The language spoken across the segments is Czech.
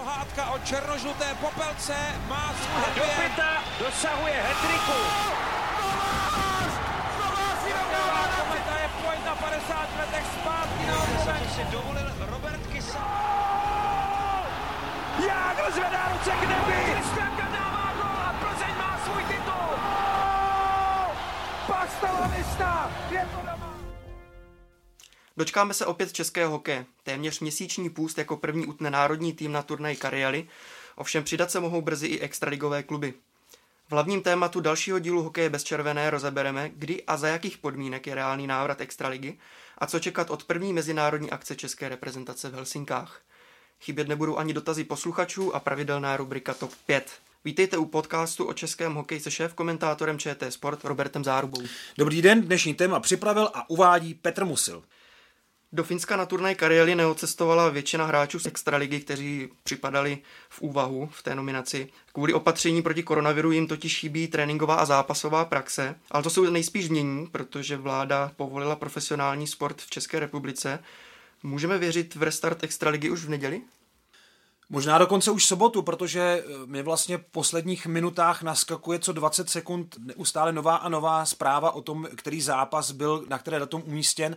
pohádka o černožluté popelce má svůj dosahuje hetriku. Kometa je pojď na 50 letech zpátky na si dovolil Robert Kysa. Jágr zvedá ruce k nebi. Kristianka dává gol a Plzeň má svůj titul. Je to doma. Dočkáme se opět českého hokeje. Téměř měsíční půst jako první utne národní tým na turnaj Kariali, ovšem přidat se mohou brzy i extraligové kluby. V hlavním tématu dalšího dílu Hokeje bez červené rozebereme, kdy a za jakých podmínek je reálný návrat extraligy a co čekat od první mezinárodní akce české reprezentace v Helsinkách. Chybět nebudou ani dotazy posluchačů a pravidelná rubrika TOP 5. Vítejte u podcastu o českém hokeji se šéf-komentátorem ČT Sport Robertem Zárubou. Dobrý den, dnešní téma připravil a uvádí Petr Musil. Do Finska na turnaj Karjeli neocestovala většina hráčů z extraligy, kteří připadali v úvahu v té nominaci. Kvůli opatření proti koronaviru jim totiž chybí tréninková a zápasová praxe, ale to se nejspíš změní, protože vláda povolila profesionální sport v České republice. Můžeme věřit v restart extraligy už v neděli? Možná dokonce už sobotu, protože eh, mi vlastně v posledních minutách naskakuje co 20 sekund neustále nová a nová zpráva o tom, který zápas byl na které datum umístěn.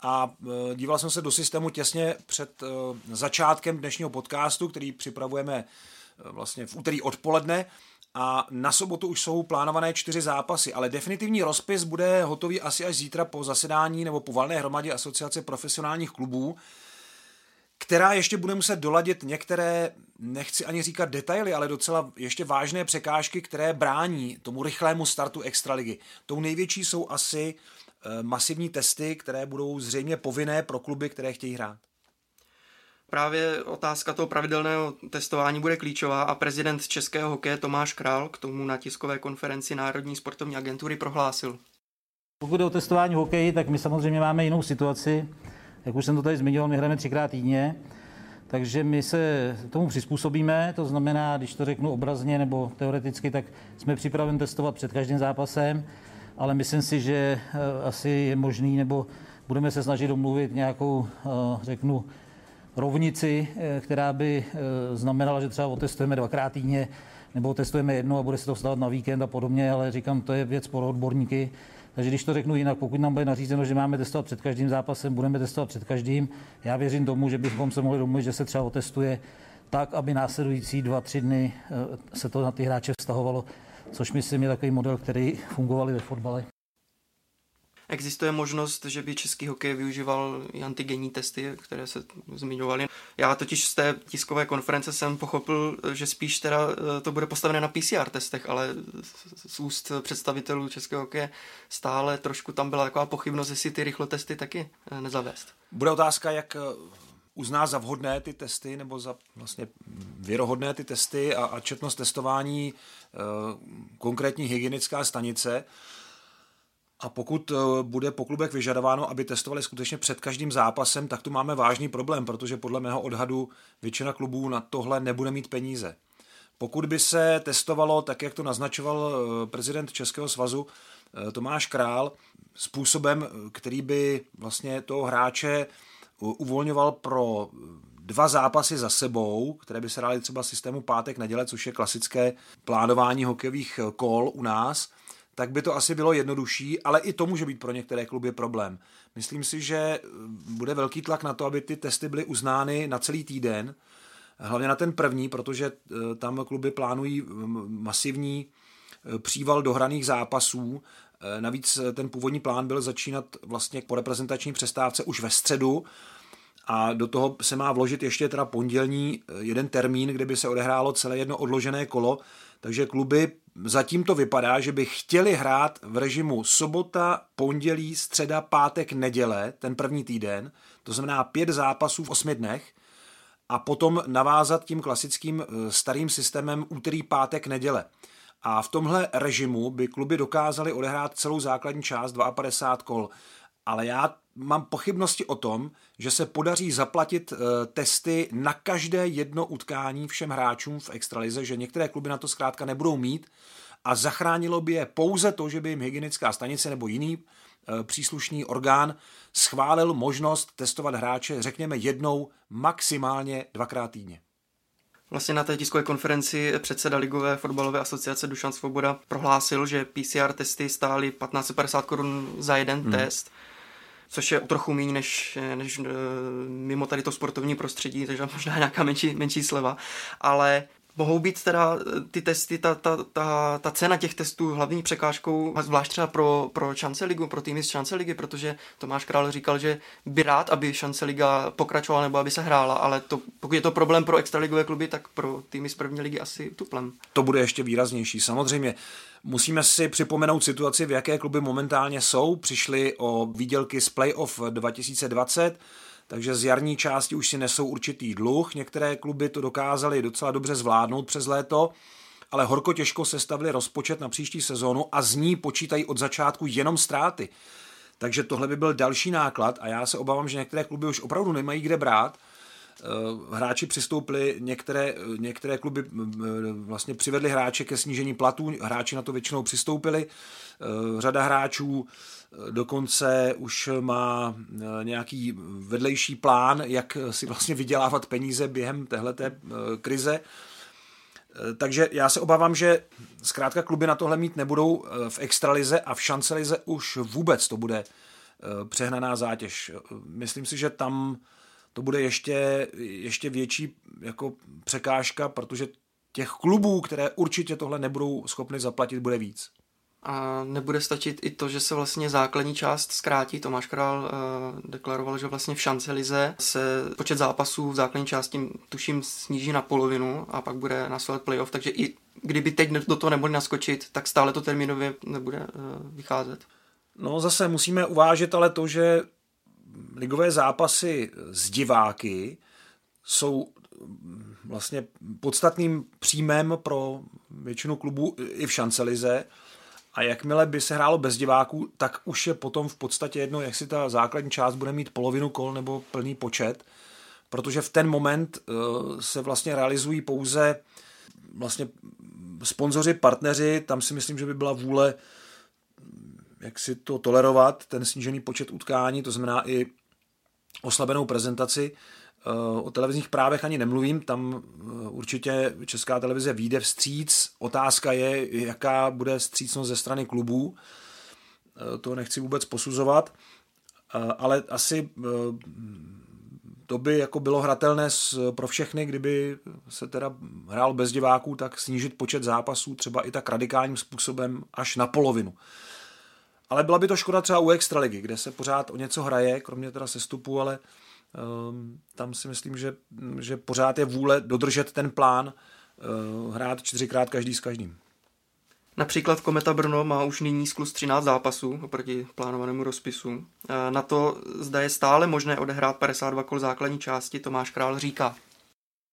A eh, díval jsem se do systému těsně před eh, začátkem dnešního podcastu, který připravujeme vlastně v úterý odpoledne. A na sobotu už jsou plánované čtyři zápasy, ale definitivní rozpis bude hotový asi až zítra po zasedání nebo po valné hromadě Asociace profesionálních klubů, která ještě bude muset doladit některé, nechci ani říkat detaily, ale docela ještě vážné překážky, které brání tomu rychlému startu extraligy. Tou největší jsou asi eh, masivní testy, které budou zřejmě povinné pro kluby, které chtějí hrát. Právě otázka toho pravidelného testování bude klíčová a prezident českého hokeje Tomáš Král k tomu na tiskové konferenci Národní sportovní agentury prohlásil. Pokud je o testování hokeji, tak my samozřejmě máme jinou situaci. Jak už jsem to tady zmiňoval, my hrajeme třikrát týdně, takže my se tomu přizpůsobíme, to znamená, když to řeknu obrazně nebo teoreticky, tak jsme připraveni testovat před každým zápasem, ale myslím si, že eh, asi je možný, nebo budeme se snažit domluvit nějakou, eh, řeknu, rovnici, eh, která by znamenala, že třeba otestujeme dvakrát týdně, nebo testujeme jedno a bude se to vstávat na víkend a podobně, ale říkám, to je věc pro odborníky. Takže když to řeknu jinak, pokud nám bude nařízeno, že máme testovat před každým zápasem, budeme testovat před každým. Já věřím tomu, že bychom se mohli domluvit, že se třeba otestuje tak, aby následující dva, tři dny se to na ty hráče vztahovalo, což myslím je takový model, který fungoval i ve fotbale. Existuje možnost, že by český hokej využíval i antigenní testy, které se zmiňovaly. Já totiž z té tiskové konference jsem pochopil, že spíš teda eh, to bude postavené na PCR testech, ale z úst představitelů českého hokeje stále trošku tam byla taková pochybnost, jestli ty rychlotesty taky eh, nezavést. Bude otázka, jak eh, uzná za vhodné ty testy nebo za vlastně věrohodné ty testy a, a četnost testování konkrétní hygienická stanice. A pokud eh, bude po klubech vyžadováno, aby testovali skutečně před každým zápasem, tak tu máme vážný problém, protože podle mého odhadu většina klubů na tohle nebude mít peníze. Pokud by se testovalo, tak jak to naznačoval eh, prezident Českého svazu eh, Tomáš Král, způsobem, který by vlastně toho hráče uvolňoval pro dva zápasy za sebou, které by se dali třeba systému pátek neděle, což je klasické plánování hokejových kol u nás, tak by to asi bylo jednodušší, ale i to může být pro některé kluby problém. Myslím si, že eh, bude velký tlak na to, aby ty testy byly uznány na celý týden, hlavně na ten první, protože eh, tam kluby plánují masivní eh, příval dohraných zápasů. Navíc ten původní plán byl začínat vlastně po reprezentační přestávce už ve středu, a do toho se má vložit ještě teda pondělní jeden termín, kde by se odehrálo celé jedno odložené kolo, takže kluby zatím to vypadá, že by chtěli hrát v režimu sobota, pondělí, středa, pátek, neděle, ten první týden, to znamená pět zápasů v osmi dnech, a potom navázat tím klasickým eh, starým systémem úterý, pátek, neděle. A v tomhle režimu by kluby dokázaly odehrát celou základní část 52 kol. Ale já mám pochybnosti o tom, že se podaří zaplatit eh, testy na každé jedno utkání všem hráčům v extralize, že některé kluby na to zkrátka nebudou mít a zachránilo by je pouze to, že by jim hygienická stanice nebo jiný eh, příslušný orgán schválil možnost testovat hráče, řekněme jednou, maximálně dvakrát týdně. Vlastně na té tiskové konferenci předseda Ligové fotbalové asociace Dušan Svoboda prohlásil, že PCR testy stály 1550 korun za jeden hmm. test, což je o trochu méně než, než mimo tady to sportovní prostředí, takže možná nějaká menší, menší sleva, ale mohou být teda eh, ty testy, ta, ta, ta, ta cena těch testů hlavní překážkou, zvlášť třeba pro, pro šance ligu, pro týmy z šance ligy, protože Tomáš Král říkal, že by rád, aby šance liga pokračovala nebo aby se hrála, ale to, pokud je to problém pro extraligové kluby, tak pro týmy z první ligy asi tuplem. To bude ještě výraznější. Samozřejmě Musíme si připomenout situaci, v jaké kluby momentálně jsou. Přišli o výdělky z playoff 2020, takže z jarní části už si nesou určitý dluh. Některé kluby to dokázaly docela dobře zvládnout přes léto, ale horko těžko sestavili rozpočet na příští sezónu a z ní počítají od začátku jenom ztráty. Takže tohle by byl další náklad a já se obávám, že některé kluby už opravdu nemají kde brát. Eh, hráči přistoupili, některé, některé kluby vlastně přivedli hráče ke snížení platů, hráči na to většinou přistoupili. Eh, řada hráčů dokonce už má eh, nějaký vedlejší plán, jak si vlastně vydělávat peníze během téhleté eh, krize. Eh, takže já se obávám, že zkrátka kluby na tohle mít nebudou v extralize a v šancelize už vůbec to bude přehnaná zátěž. Myslím si, že tam to bude ještě, ještě větší jako překážka, protože těch klubů, které určitě tohle nebudou schopny zaplatit, bude víc. A nebude stačit i to, že se vlastně základní část zkrátí. Tomáš Král uh, deklaroval, že vlastně v šance lize se počet zápasů v základní části tuším sníží na polovinu a pak bude následovat playoff, takže i kdyby teď do toho nemohli naskočit, tak stále to termínově nebude uh, vycházet. No zase musíme uvážit ale to, že ligové zápasy z diváky jsou vlastně podstatným příjmem pro většinu klubů i v šancelize. A jakmile by se hrálo bez diváků, tak už je potom v podstatě jedno, jak si ta základní část bude mít polovinu kol nebo plný počet, protože v ten moment uh, se vlastně realizují pouze vlastně sponzoři, partneři, tam si myslím, že by byla vůle jak si to tolerovat, ten snížený počet utkání, to znamená i oslabenou prezentaci, Eh, o televizních právech ani nemluvím, tam eh, určitě Česká televize vyjde vstříc. Otázka je, jaká bude vstřícnost ze strany klubů. Eh, to nechci vůbec posuzovat, ale asi to by jako bylo hratelné pro všechny, kdyby se teda hrál bez diváků, tak snížit počet zápasů třeba i tak radikálním způsobem až na polovinu. Ale byla by to škoda třeba u Extraligy, kde se pořád o něco hraje, kromě teda sestupu, ale Ehm, tam si myslím, že, že pořád je vůle dodržet ten plán, eh, hrát čtyřikrát každý s každým. Například Kometa Brno má už nyní sklus 13 zápasů oproti plánovanému rozpisu. Eh, na to zda je stále možné odehrát 52 kol základní části, Tomáš Král říká.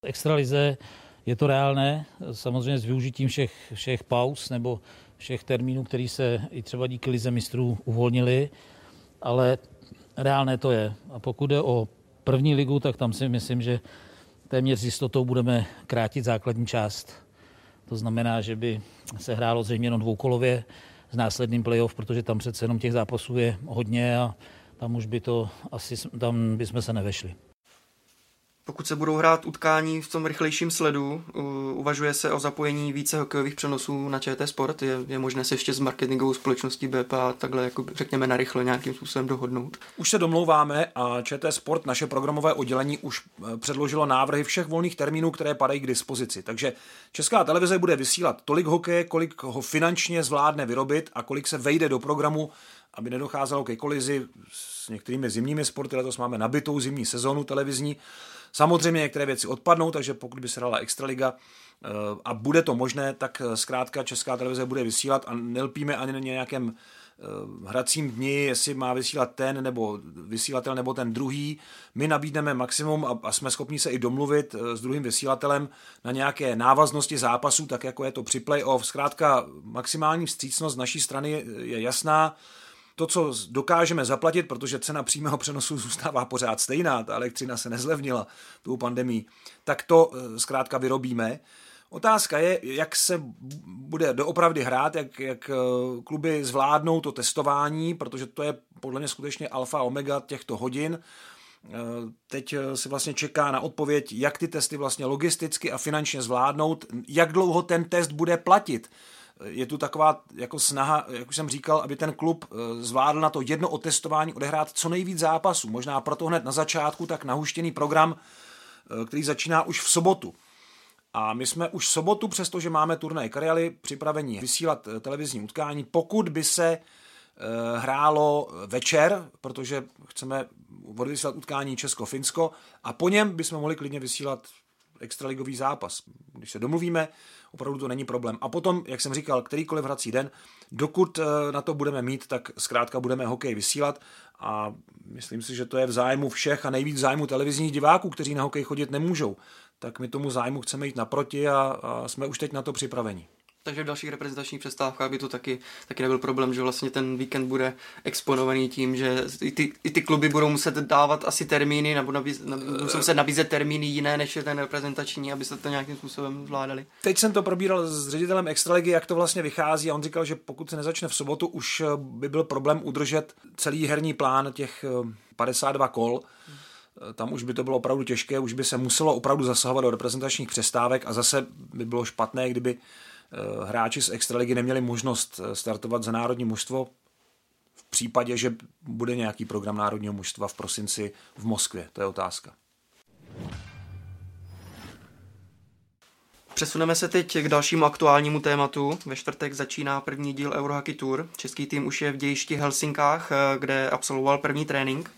Extralize je to reálné, samozřejmě s využitím všech, všech pauz nebo všech termínů, který se i třeba díky lize mistrů uvolnili, ale reálné to je. A pokud je o první ligu, tak tam si myslím, že téměř s jistotou budeme krátit základní část. To znamená, že by se hrálo zřejmě jenom dvoukolově s následným playoff, protože tam přece jenom těch zápasů je hodně a tam už by to asi, tam bychom se nevešli. Pokud se budou hrát utkání v tom rychlejším sledu, uvažuje se o zapojení více hokejových přenosů na ČT Sport. Je, je možné se ještě s marketingovou společností BPA takhle, jako řekněme, narychle nějakým způsobem dohodnout? Už se domlouváme a ČT Sport, naše programové oddělení, už eh, předložilo návrhy všech volných termínů, které padají k dispozici. Takže Česká televize bude vysílat tolik hokeje, kolik ho finančně zvládne vyrobit a kolik se vejde do programu, aby nedocházelo ke kolizi s některými zimními sporty. Letos máme nabitou zimní sezonu televizní Samozřejmě některé věci odpadnou, takže pokud by se hrala Extraliga eh, a bude to možné, tak eh, zkrátka Česká televize bude vysílat a nelpíme ani na nějakém eh, hracím dni, jestli má vysílat ten nebo vysílatel nebo ten druhý. My nabídneme maximum a, a jsme schopni se i domluvit s druhým vysílatelem na nějaké návaznosti zápasů, tak jako je to při playoff. Zkrátka maximální vstřícnost z naší strany je jasná to, co dokážeme zaplatit, protože cena přímého přenosu zůstává pořád stejná, ta elektřina se nezlevnila tou pandemí, tak to eh, zkrátka vyrobíme. Otázka je, jak se bude doopravdy hrát, jak, jak eh, kluby zvládnou to testování, protože to je podle mě skutečně alfa omega těchto hodin. Teď se vlastně čeká na odpověď, jak ty testy vlastně logisticky a finančně zvládnout, jak dlouho ten test bude platit je tu taková jako snaha, jak už jsem říkal, aby ten klub eh, zvládl na to jedno otestování odehrát co nejvíc zápasů. Možná proto hned na začátku tak nahuštěný program, eh, který začíná už v sobotu. A my jsme už v sobotu, přestože máme turnaj Karialy, připraveni vysílat eh, televizní utkání, pokud by se hrálo večer, protože chceme odvysílat utkání Česko-Finsko a po něm bychom mohli klidně vysílat extraligový zápas. Když se domluvíme, opravdu to není problém. A potom, jak jsem říkal, kterýkoliv hrací den, dokud eh, na to budeme mít, tak zkrátka budeme hokej vysílat a myslím si, že to je v zájmu všech a nejvíc v zájmu televizních diváků, kteří na hokej chodit nemůžou. Tak my tomu zájmu chceme jít naproti a, a jsme už teď na to připraveni. Takže v dalších reprezentačních přestávkách by to taky, taky nebyl problém, že vlastně ten víkend bude exponovaný tím, že i ty, i ty kluby budou muset dávat asi termíny, nebo nabíz, nab, musí se nabízet termíny jiné, než je ten reprezentační, aby se to nějakým způsobem zvládali. Teď jsem to probíral s ředitelem Extraligy, jak to vlastně vychází a on říkal, že pokud se nezačne v sobotu, už eh, by byl problém udržet celý herní plán těch 52 eh, kol. Eh, tam už by to bylo opravdu těžké, už by se muselo opravdu zasahovat do reprezentačních přestávek a zase by bylo špatné, kdyby hráči z Extraligy neměli možnost eh, startovat za národní mužstvo v případě, že bude nějaký program národního mužstva v prosinci v Moskvě. To je otázka. Přesuneme se teď k dalšímu aktuálnímu tématu. Ve čtvrtek začíná první díl Eurohockey Tour. Český tým už je v dějišti Helsinkách, eh, kde absolvoval první trénink.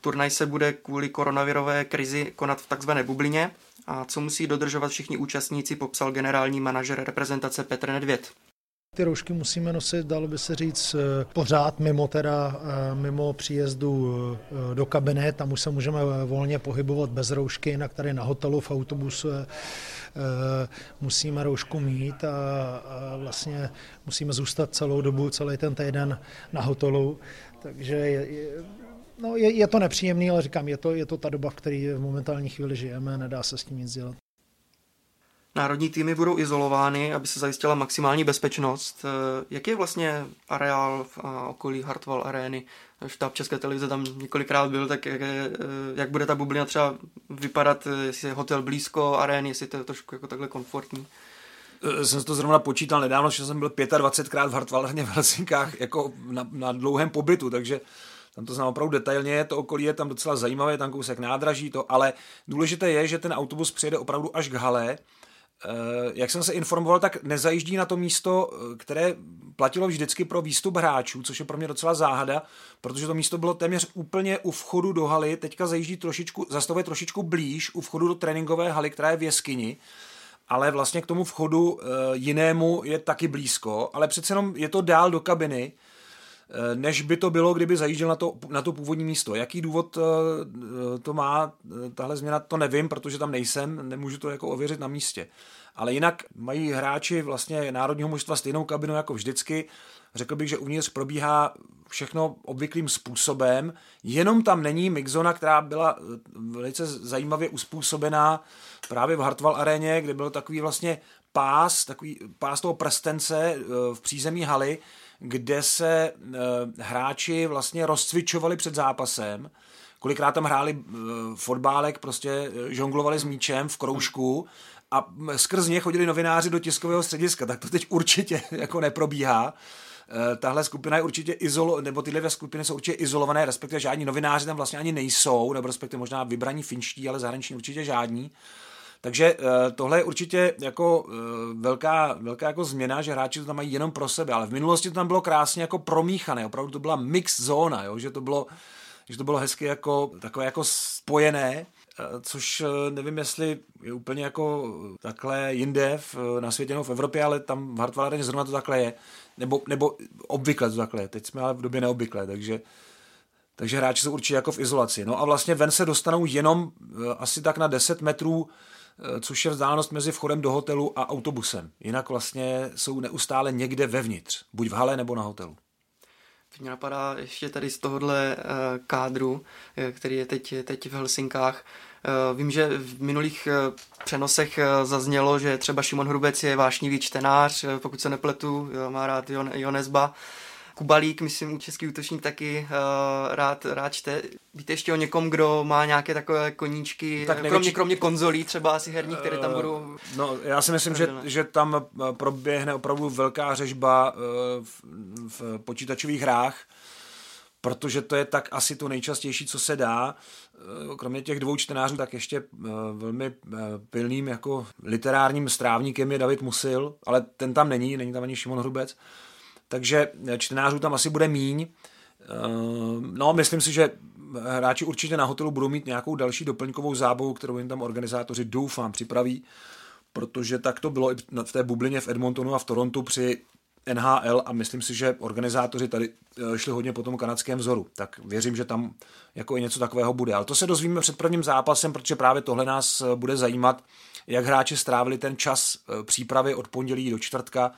Turnaj se bude kvůli koronavirové krizi konat v takzvané bublině a co musí dodržovat všichni účastníci, popsal generální manažer reprezentace Petr Nedvěd. Ty roušky musíme nosit, dalo by se říct, eh, pořád mimo, teda, eh, mimo příjezdu eh, do kabiny, tam už se můžeme volně pohybovat bez roušky, jinak tady na hotelu, v autobuse musíme roušku mít a, vlastně musíme zůstat celou dobu, celý ten týden na hotelu, takže No, je, je to nepříjemný, ale říkám, je to, je to ta doba, v které v momentální chvíli žijeme, nedá se s tím nic dělat. Národní týmy budou izolovány, aby se zajistila maximální bezpečnost. Eh, jaký je vlastně areál a okolí Hartwall arény? Štáb České televize tam několikrát byl, tak jak, eh, jak bude ta bublina třeba vypadat, eh, jestli je hotel blízko arény, jestli to je trošku jako takhle komfortní? Jsem to zrovna počítal nedávno, že jsem byl 25krát v Hartwallerně v Helsinkách jako na, na dlouhém pobytu, takže tam to znám opravdu detailně, to okolí je tam docela zajímavé, tam kousek nádraží to, ale důležité je, že ten autobus přijede opravdu až k hale. Eh, jak jsem se informoval, tak nezajíždí na to místo, eh, které platilo vždycky pro výstup hráčů, což je pro mě docela záhada, protože to místo bylo téměř úplně u vchodu do haly, teďka zajíždí trošičku, zastavuje trošičku blíž u vchodu do tréninkové haly, která je v jeskyni, ale vlastně k tomu vchodu eh, jinému je taky blízko, ale přece jenom je to dál do kabiny, než by to bylo, kdyby zajížděl na to, na to původní místo. Jaký důvod eh, to má, eh, tahle změna, to nevím, protože tam nejsem, nemůžu to jako ověřit na místě. Ale jinak mají hráči vlastně národního mužstva stejnou kabinu jako vždycky. Řekl bych, že uvnitř probíhá všechno obvyklým způsobem, jenom tam není mixzona, která byla velice zajímavě uspůsobená právě v Hartwall aréně, kde byl takový vlastně pás, takový pás toho prstence v přízemí haly, kde se uh, hráči vlastně rozcvičovali před zápasem. Kolikrát tam hráli uh, fotbálek, prostě eh, žonglovali s míčem v kroužku a skrz ně chodili novináři do tiskového střediska, tak to teď určitě jako neprobíhá. Tahle skupina je určitě izolo, nebo tyhle dvě skupiny jsou určitě izolované, respektive žádní novináři tam vlastně ani nejsou, nebo respektive možná vybraní finští, ale zahraniční určitě žádní. Takže eh, tohle je určitě jako eh, velká, velká jako změna, že hráči to tam mají jenom pro sebe, ale v minulosti to tam bylo krásně jako promíchané, opravdu to byla mix zóna, jo? že to bylo že to bylo hezky jako takové jako spojené, eh, což nevím, jestli je úplně jako takhle jinde v, na světě nebo v Evropě, ale tam v Hartwallereně zrovna to takhle je. Nebo, nebo obvykle to takhle je. Teď jsme ale v době neobvyklé, takže takže hráči jsou určitě jako v izolaci. No a vlastně ven se dostanou jenom asi tak na 10 metrů což je vzdálenost mezi vchodem do hotelu a autobusem. Jinak vlastně jsou neustále někde vevnitř, buď v hale nebo na hotelu. Teď mě napadá ještě tady z tohohle eh, kádru, eh, který je teď, teď v Helsinkách. Vím, že v minulých přenosech zaznělo, že třeba Šimon Hrubec je vášnivý čtenář, pokud se nepletu, má rád Jon, Jonesba. Kubalík, myslím, český útočník taky uh, rád, rád čte. Víte ještě o někom, kdo má nějaké takové koníčky, tak největší... kromě, kromě konzolí třeba asi herní, které tam budou... No, já si myslím, že, že tam proběhne opravdu velká řežba v, v počítačových hrách, protože to je tak asi to nejčastější, co se dá. Eh, kromě těch dvou čtenářů, tak ještě eh, velmi eh, pilným jako literárním strávníkem je David Musil, ale ten tam není, není tam ani Šimon Hrubec. Takže čtenářů tam asi bude míň. No, myslím si, že hráči určitě na hotelu budou mít nějakou další doplňkovou zábavu, kterou jim tam organizátoři doufám připraví, protože tak to bylo i v té bublině v Edmontonu a v Torontu při NHL a myslím si, že organizátoři tady eh, šli hodně po tom kanadském vzoru. Tak věřím, že tam jako i něco takového bude. Ale to se dozvíme před prvním zápasem, protože právě tohle nás eh, bude zajímat, jak hráči strávili ten čas eh, přípravy od pondělí do čtvrtka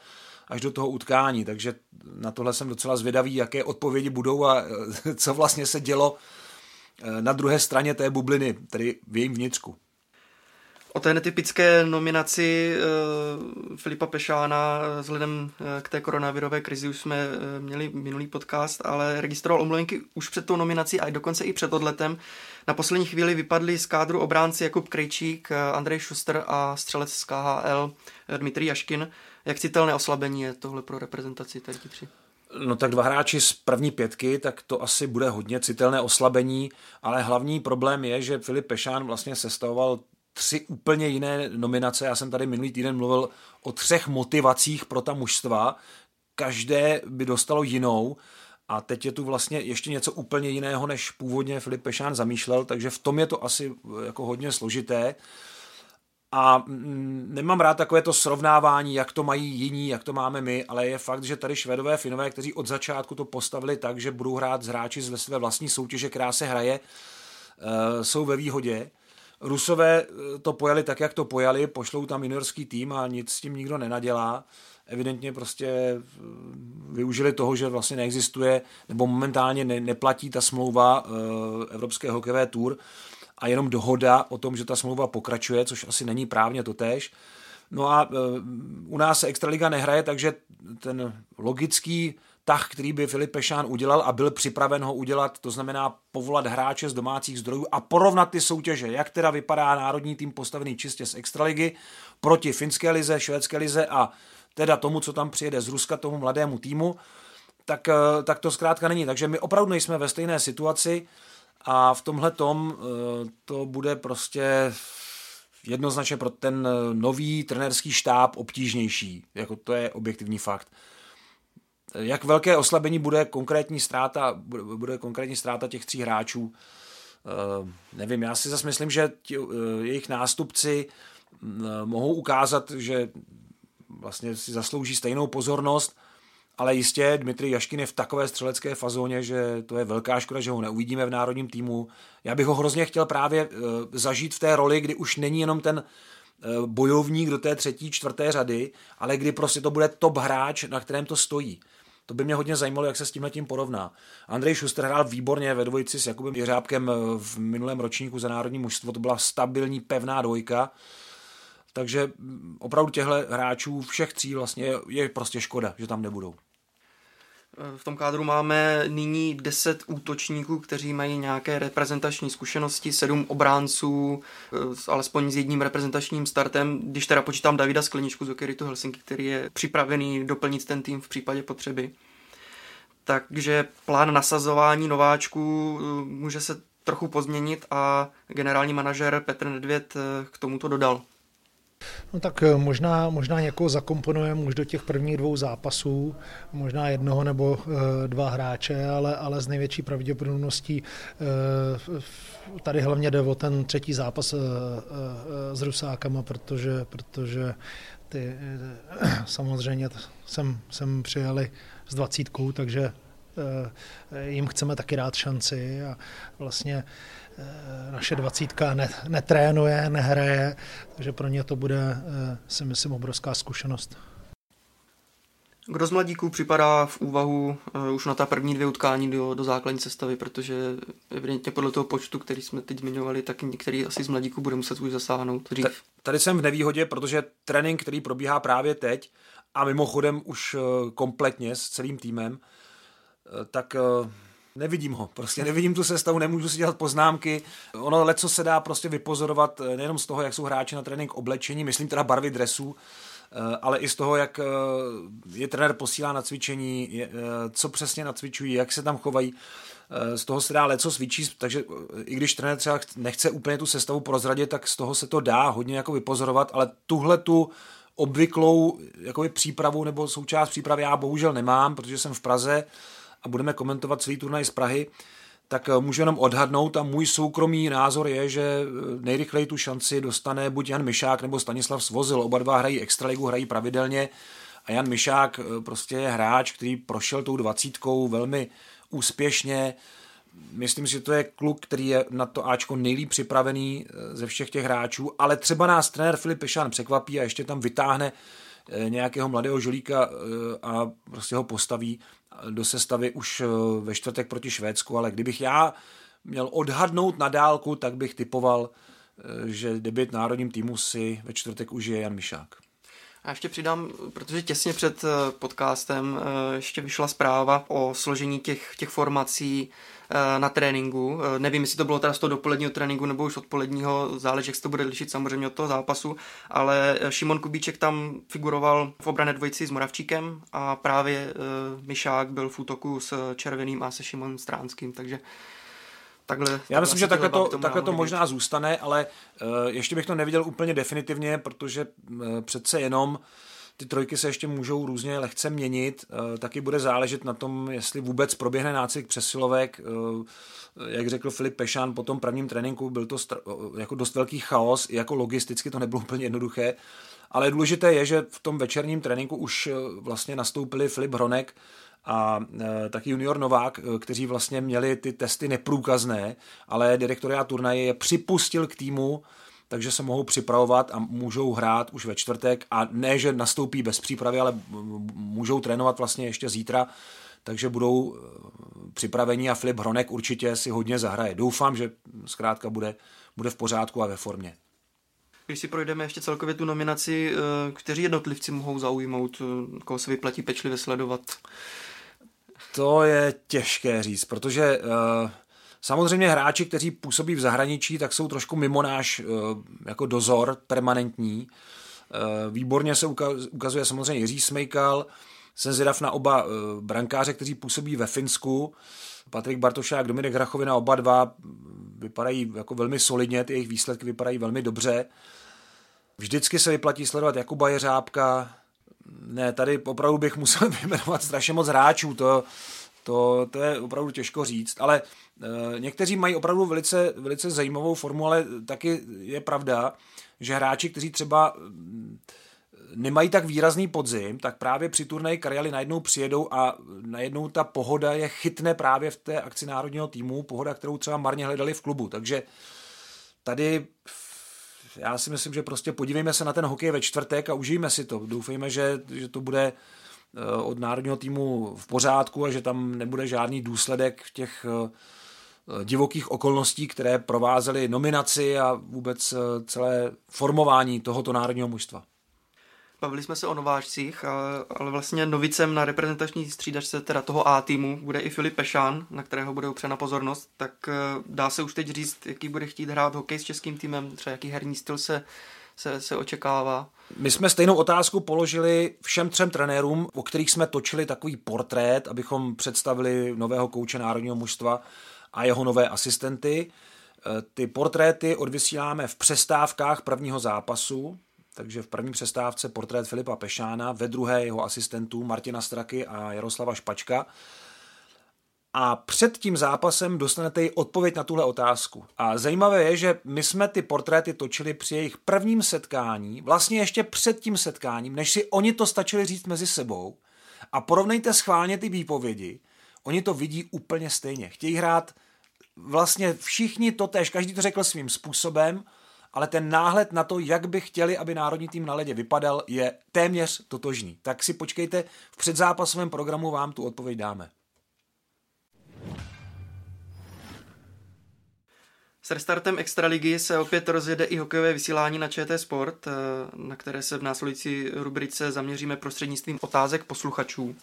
až do toho utkání. Takže na tohle jsem docela zvědavý, jaké odpovědi budou a co vlastně se dělo na druhé straně té bubliny, tedy v jejím vnitřku. O té netypické nominaci uh, Filipa Pešána vzhledem eh, k té koronavirové krizi už jsme uh, měli minulý podcast, ale registroval omluvenky už před tou nominací a dokonce i před odletem. Na poslední chvíli vypadli z kádru obránci Jakub Krejčík, Andrej Schuster a střelec z KHL Dmitrij Jaškin. Jak citelné oslabení je tohle pro reprezentaci tady tři? No tak dva hráči z první pětky, tak to asi bude hodně citelné oslabení, ale hlavní problém je, že Filip Pešán vlastně sestavoval tři úplně jiné nominace. Já jsem tady minulý týden mluvil o třech motivacích pro ta mužstva. Každé by dostalo jinou. A teď je tu vlastně ještě něco úplně jiného, než původně Filip Pešán zamýšlel, takže v tom je to asi jako hodně složité. A mm, nemám rád takové to srovnávání, jak to mají jiní, jak to máme my, ale je fakt, že tady Švedové, Finové, kteří od začátku to postavili tak, že budou hrát s hráči z své vlastní soutěže, která se hraje, eh, jsou ve výhodě. Rusové eh, to pojali tak, jak to pojali, pošlou tam juniorský tým a nic s tím nikdo nenadělá. Evidentně prostě eh, využili toho, že vlastně neexistuje, nebo momentálně ne, neplatí ta smlouva uh, Evropské hokejové tour a jenom dohoda o tom, že ta smlouva pokračuje, což asi není právně totéž. No a u nás se Extraliga nehraje, takže ten logický tah, který by Filip Pešán udělal a byl připraven ho udělat, to znamená povolat hráče z domácích zdrojů a porovnat ty soutěže, jak teda vypadá národní tým postavený čistě z extraligy proti finské lize, švédské lize a teda tomu, co tam přijede z Ruska, tomu mladému týmu, tak, eh, tak to zkrátka není. Takže my opravdu nejsme ve stejné situaci a v tomhle tom eh, to bude prostě jednoznačně pro ten eh, nový trenerský štáb obtížnější. Jako to je objektivní fakt. Jak velké oslabení bude konkrétní ztráta, bude konkrétní ztráta těch tří hráčů, uh, nevím, já si zase myslím, že ti, uh, jejich nástupci uh, mohou ukázat, že vlastně si zaslouží stejnou pozornost, ale jistě Dmitrij Jaškin je v takové střelecké fazóně, že to je velká škoda, že ho neuvidíme v národním týmu. Já bych ho hrozně chtěl právě zažít v té roli, kdy už není jenom ten bojovník do té třetí, čtvrté řady, ale kdy prostě to bude top hráč, na kterém to stojí. To by mě hodně zajímalo, jak se s tímhle tím porovná. Andrej Schuster hrál výborně ve dvojici s Jakubem Jeřábkem v minulém ročníku za národní mužstvo. To byla stabilní, pevná dvojka. Takže opravdu těchto hráčů, všech tří vlastně je prostě škoda, že tam nebudou. V tom kádru máme nyní 10 útočníků, kteří mají nějaké reprezentační zkušenosti, 7 obránců, eh, alespoň s jedním reprezentačním startem, když teda počítám Davida Skleničku z Okeritu Helsinki, který je připravený doplnit ten tým v případě potřeby. Takže plán nasazování nováčků eh, může se trochu pozměnit a generální manažer Petr Nedvěd eh, k tomuto dodal. No tak eh, možná, možná někoho zakomponujeme už do těch prvních dvou zápasů, možná jednoho nebo e, dva hráče, ale, ale z největší pravděpodobností e, tady hlavně jde o ten třetí zápas s Rusákama, protože, protože ty samozřejmě sem, sem přijeli s dvacítkou, takže jim chceme taky dát šanci a vlastně Eh, naše dvacítka netrénuje, nehraje, takže pro ně to bude, eh, si myslím, obrovská zkušenost. Kdo z mladíků připadá v úvahu uh, už na ta první dvě utkání do, do základní sestavy, protože evidentně podle toho počtu, který jsme teď zmiňovali, tak některý asi z mladíků bude muset už zasáhnout dřív. Tady jsem v nevýhodě, protože trénink, který probíhá právě teď a mimochodem už kompletně s celým týmem, tak nevidím ho. Prostě nevidím tu sestavu, nemůžu si dělat poznámky. Ono leco se dá prostě vypozorovat nejenom z toho, jak jsou hráči na trénink oblečení, myslím teda barvy dresů, ale i z toho, jak je trenér posílá na cvičení, co přesně nacvičují, jak se tam chovají. Z toho se dá leco svičí, takže i když trenér třeba nechce úplně tu sestavu prozradit, tak z toho se to dá hodně jako vypozorovat, ale tuhle tu obvyklou jakoby přípravu nebo součást přípravy já bohužel nemám, protože jsem v Praze a budeme komentovat celý turnaj z Prahy, tak eh, můžu jenom odhadnout a můj soukromý názor je, že eh, nejrychleji tu šanci dostane buď Jan Mišák nebo Stanislav Svozil. Oba dva hrají extraligu, hrají pravidelně a Jan Mišák eh, prostě je hráč, který prošel tou dvacítkou velmi úspěšně. Myslím si, že to je kluk, který je na to Ačko nejlíp připravený ze všech těch hráčů, ale třeba nás trenér Filip Pešán překvapí a ještě tam vytáhne nějakého mladého žolíka a prostě ho postaví do sestavy už eh, ve čtvrtek proti Švédsku, ale kdybych já měl odhadnout na dálku, tak bych typoval, eh, že debit národním týmu si ve čtvrtek užije Jan Mišák. A ještě přidám, protože těsně před eh, podcastem ještě vyšla zpráva o složení těch, těch formací Eh, na tréninku. Eh, nevím, jestli to bylo teda z toho dopoledního tréninku nebo už odpoledního, záleží, jak se to bude lišit samozřejmě od toho zápasu, ale eh, Šimon Kubíček tam figuroval v obrané dvojici s Moravčíkem a právě Mišák byl v útoku s Červeným a se Šimon Stránským, takže Takhle, Já myslím, že takhle to, takhle to možná zůstane, ale uh, ještě bych to neviděl úplně definitivně, protože uh, přece jenom uh, ty trojky se ještě můžou různě lehce měnit, eh, taky bude záležet na tom, jestli vůbec proběhne nácvik přesilovek. Eh, jak řekl Filip Pešán po tom prvním tréninku, byl to eh, jako dost velký chaos, i jako logisticky to nebylo úplně jednoduché, ale důležité je, že v tom večerním tréninku už vlastně nastoupili Filip Hronek a taky junior Novák, kteří vlastně měli ty testy neprůkazné, ale direktoriát turnaje je připustil k týmu, takže se mohou připravovat a můžou hrát už ve čtvrtek a ne, že nastoupí bez přípravy, ale můžou trénovat vlastně ještě zítra, takže budou eh, připraveni a Filip Hronek určitě si hodně zahraje. Doufám, že zkrátka bude, bude v pořádku a ve formě. Když si projdeme ještě celkově tu nominaci, eh, kteří jednotlivci mohou zaujmout, eh, koho se vyplatí pečlivě sledovat? To je těžké říct, protože uh, Samozřejmě hráči, kteří působí v zahraničí, tak jsou trošku mimo náš eh, jako dozor permanentní. Eh, výborně se ukazuje samozřejmě Jiří Smejkal, jsem zvědav na oba eh, brankáře, kteří působí ve Finsku. Patrik Bartošák, Dominik Hrachovina, oba dva vypadají jako velmi solidně, ty jejich výsledky vypadají velmi dobře. Vždycky se vyplatí sledovat Jakuba Jeřábka. Ne, tady opravdu bych musel vyjmenovat strašně moc hráčů, to, to, to je opravdu těžko říct, ale e, někteří mají opravdu velice, velice zajímavou formu, ale taky je pravda, že hráči, kteří třeba mm, nemají tak výrazný podzim, tak právě při turnaji Karjali najednou přijedou a najednou ta pohoda je chytne právě v té akci národního týmu, pohoda, kterou třeba marně hledali v klubu. Takže tady já si myslím, že prostě podívejme se na ten hokej ve čtvrtek a užijeme si to. Doufejme, že, že to bude Eh, od národního týmu v pořádku a že tam nebude žádný důsledek těch eh, divokých okolností, které provázely nominaci a vůbec eh, celé formování tohoto národního mužstva. Bavili jsme se o nováčcích, ale vlastně novicem na reprezentační střídačce teda toho A týmu bude i Filip Pešán, na kterého bude upřena pozornost, tak dá se už teď říct, jaký bude chtít hrát hokej s českým týmem, třeba jaký herní styl se se, se očekává. My jsme stejnou otázku položili všem třem trenérům, o kterých jsme točili takový portrét, abychom představili nového kouče národního mužstva a jeho nové asistenty. E, ty portréty odvysíláme v přestávkách prvního zápasu, takže v první přestávce portrét Filipa Pešána, ve druhé jeho asistentů Martina Straky a Jaroslava Špačka a před tím zápasem dostanete i odpověď na tuhle otázku. A zajímavé je, že my jsme ty portréty točili při jejich prvním setkání, vlastně ještě před tím setkáním, než si oni to stačili říct mezi sebou. A porovnejte schválně ty výpovědi. Oni to vidí úplně stejně. Chtějí hrát vlastně všichni to tež, každý to řekl svým způsobem, ale ten náhled na to, jak by chtěli, aby národní tým na ledě vypadal, je téměř totožný. Tak si počkejte, v předzápasovém programu vám tu odpověď dáme. S restartem Extraligy se opět rozjede i hokejové vysílání na ČT Sport, eh, na které se v následující rubrice zaměříme prostřednictvím otázek posluchačů.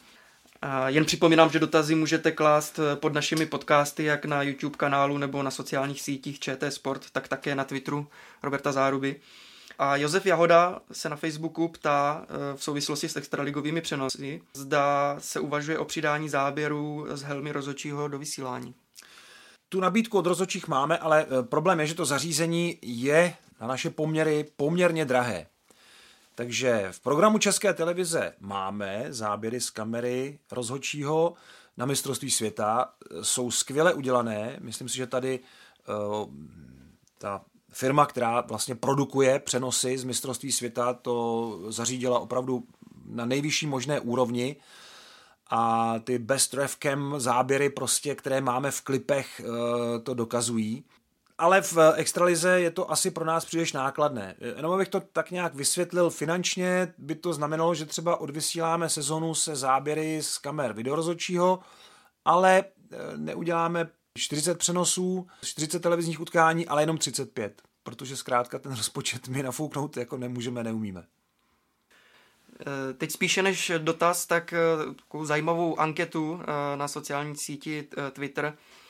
A jen připomínám, že dotazy můžete klást pod našimi podcasty, jak na YouTube kanálu nebo na sociálních sítích ČT Sport, tak také na Twitteru Roberta Záruby. A Josef Jahoda se na Facebooku ptá v souvislosti s extraligovými přenosy, zda se uvažuje o přidání záběru z helmy rozhodčího do vysílání. Tu nabídku od rozhodčích máme, ale problém je, že to zařízení je na naše poměry poměrně drahé. Takže v programu České televize máme záběry z kamery rozhodčího na mistrovství světa. Jsou skvěle udělané. Myslím si, že tady uh, ta firma, která vlastně produkuje přenosy z mistrovství světa, to zařídila opravdu na nejvyšší možné úrovni a ty best ref cam záběry prostě, které máme v klipech, uh, to dokazují ale v extralize je to asi pro nás příliš nákladné. Jenom abych to tak nějak vysvětlil finančně, by to znamenalo, že třeba odvysíláme sezonu se záběry z kamer videorozhodčího, ale e, neuděláme 40 přenosů, 40 televizních utkání, ale jenom 35, protože zkrátka ten rozpočet my nafouknout jako nemůžeme, neumíme. Teď spíše než dotaz, tak takovou zajímavou anketu na sociální síti Twitter Eh,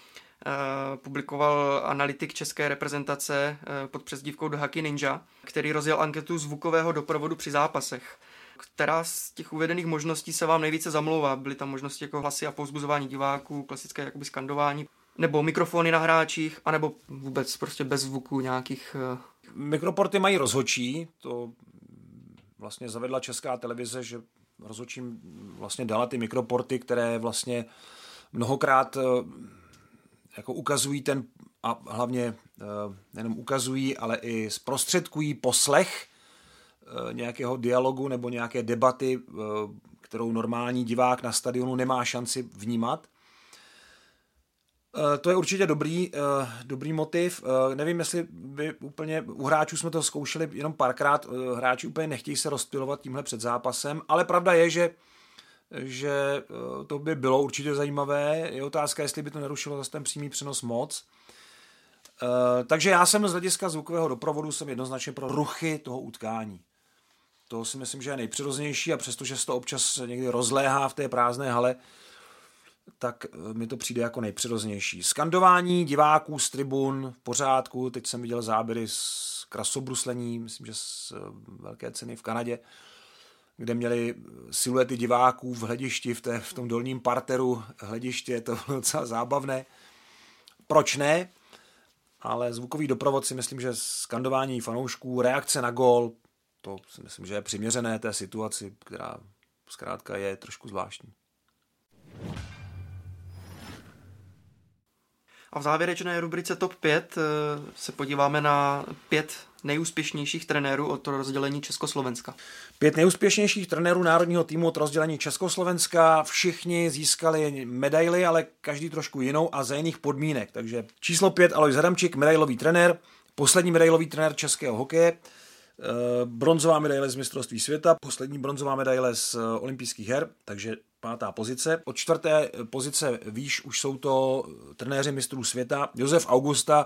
publikoval analytik české reprezentace eh, pod přezdívkou The Hacky Ninja, který rozjel anketu zvukového doprovodu při zápasech. Která z těch uvedených možností se vám nejvíce zamlouvá? Byly tam možnosti jako hlasy a povzbuzování diváků, klasické jakoby skandování, nebo mikrofony na hráčích, anebo vůbec prostě bez zvuku nějakých... Eh, Mikroporty mají rozhočí, to vlastně zavedla česká televize, že rozhočím vlastně dala ty mikroporty, které vlastně mnohokrát jako ukazují ten, a hlavně eh, nejenom ukazují, ale i zprostředkují poslech eh, nějakého dialogu nebo nějaké debaty, eh, kterou normální divák na stadionu nemá šanci vnímat. To je určitě dobrý, dobrý motiv. Nevím, jestli by úplně, u hráčů jsme to zkoušeli jenom párkrát, hráči úplně nechtějí se rozptilovat tímhle před zápasem, ale pravda je, že že eh, to by bylo určitě zajímavé. Je otázka, jestli by to nerušilo zase ten přímý přenos moc. Eh, takže já jsem z hlediska zvukového doprovodu jsem jednoznačně pro ruchy toho utkání. To si myslím, že je nejpřirozenější a přestože se to občas někdy rozléhá v té prázdné hale, tak eh, mi to přijde jako nejpřirozenější. Skandování diváků z tribun v pořádku, teď jsem viděl záběry z krasobruslení, myslím, že z velké ceny v Kanadě, kde měli siluety diváků v hledišti, v, té, v tom dolním parteru hlediště, to bylo docela zábavné. Proč ne? Ale zvukový doprovod si myslím, že skandování fanoušků, reakce na gol, to si myslím, že je přiměřené té situaci, která zkrátka je trošku zvláštní. A v závěrečné rubrice TOP 5 eh, se podíváme na pět nejúspěšnějších trenérů od rozdělení Československa. Pět nejúspěšnějších trenérů národního týmu od rozdělení Československa. Všichni získali medaily, ale každý trošku jinou a za jiných podmínek. Takže číslo pět Alois Hadamčík, medailový trenér, poslední medailový trenér českého hokeje, eh, bronzová medaile z mistrovství světa, poslední bronzová medaile z eh, olympijských her, takže pátá pozice. Od čtvrté pozice výš už jsou to trenéři mistrů světa. Josef Augusta,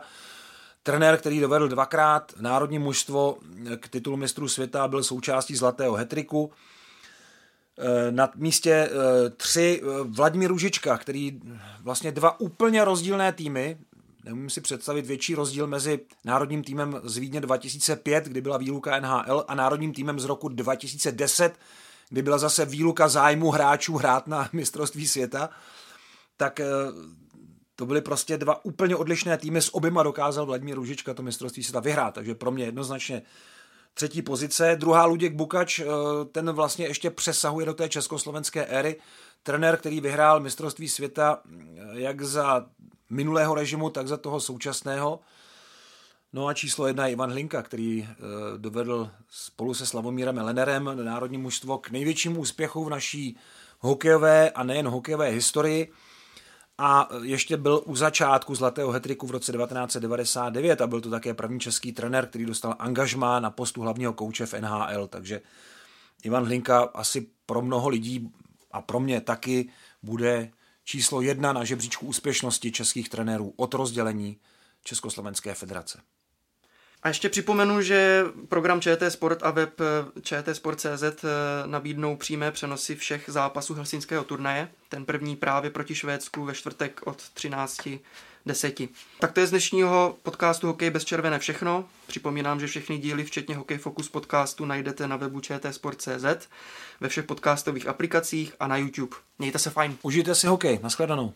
trenér, který dovedl dvakrát národní mužstvo k titulu mistrů světa, byl součástí zlatého hetriku. Eh, na místě eh, tři eh, Vladimír Ružička, který vlastně dva úplně rozdílné týmy, nemůžu si představit větší rozdíl mezi národním týmem z Vídně 2005, kdy byla výluka NHL, a národním týmem z roku 2010, kdy byla zase výluka zájmu hráčů hrát na mistrovství světa, tak eh, to byly prostě dva úplně odlišné týmy, s oběma dokázal Vladimír Ružička to mistrovství světa vyhrát, takže pro mě jednoznačně třetí pozice. Druhá Luděk Bukač, eh, ten vlastně ještě přesahuje do té československé éry. Trenér, který vyhrál mistrovství světa eh, jak za minulého režimu, tak za toho současného. No a číslo jedna je Ivan Hlinka, který eh, dovedl spolu se Slavomírem Lenerem národní mužstvo k největšímu úspěchu v naší hokejové a nejen hokejové historii. A ještě byl u začátku Zlatého hetriku v roce 1999 a byl to také první český trenér, který dostal angažmá na postu hlavního kouče v NHL. Takže Ivan Hlinka asi pro mnoho lidí a pro mě taky bude číslo jedna na žebříčku úspěšnosti českých trenérů od rozdělení Československé federace. A ještě připomenu, že program ČT Sport a web čtsport.cz eh, nabídnou přímé přenosy všech zápasů helsinského turnaje. Ten první právě proti Švédsku ve čtvrtek od 13 deseti. Tak to je z dnešního podcastu Hokej bez červené všechno. Připomínám, že všechny díly, včetně Hokej Focus podcastu, najdete na webu čtsport.cz, ve všech podcastových aplikacích a na YouTube. Mějte se fajn. Užijte si hokej. Naschledanou.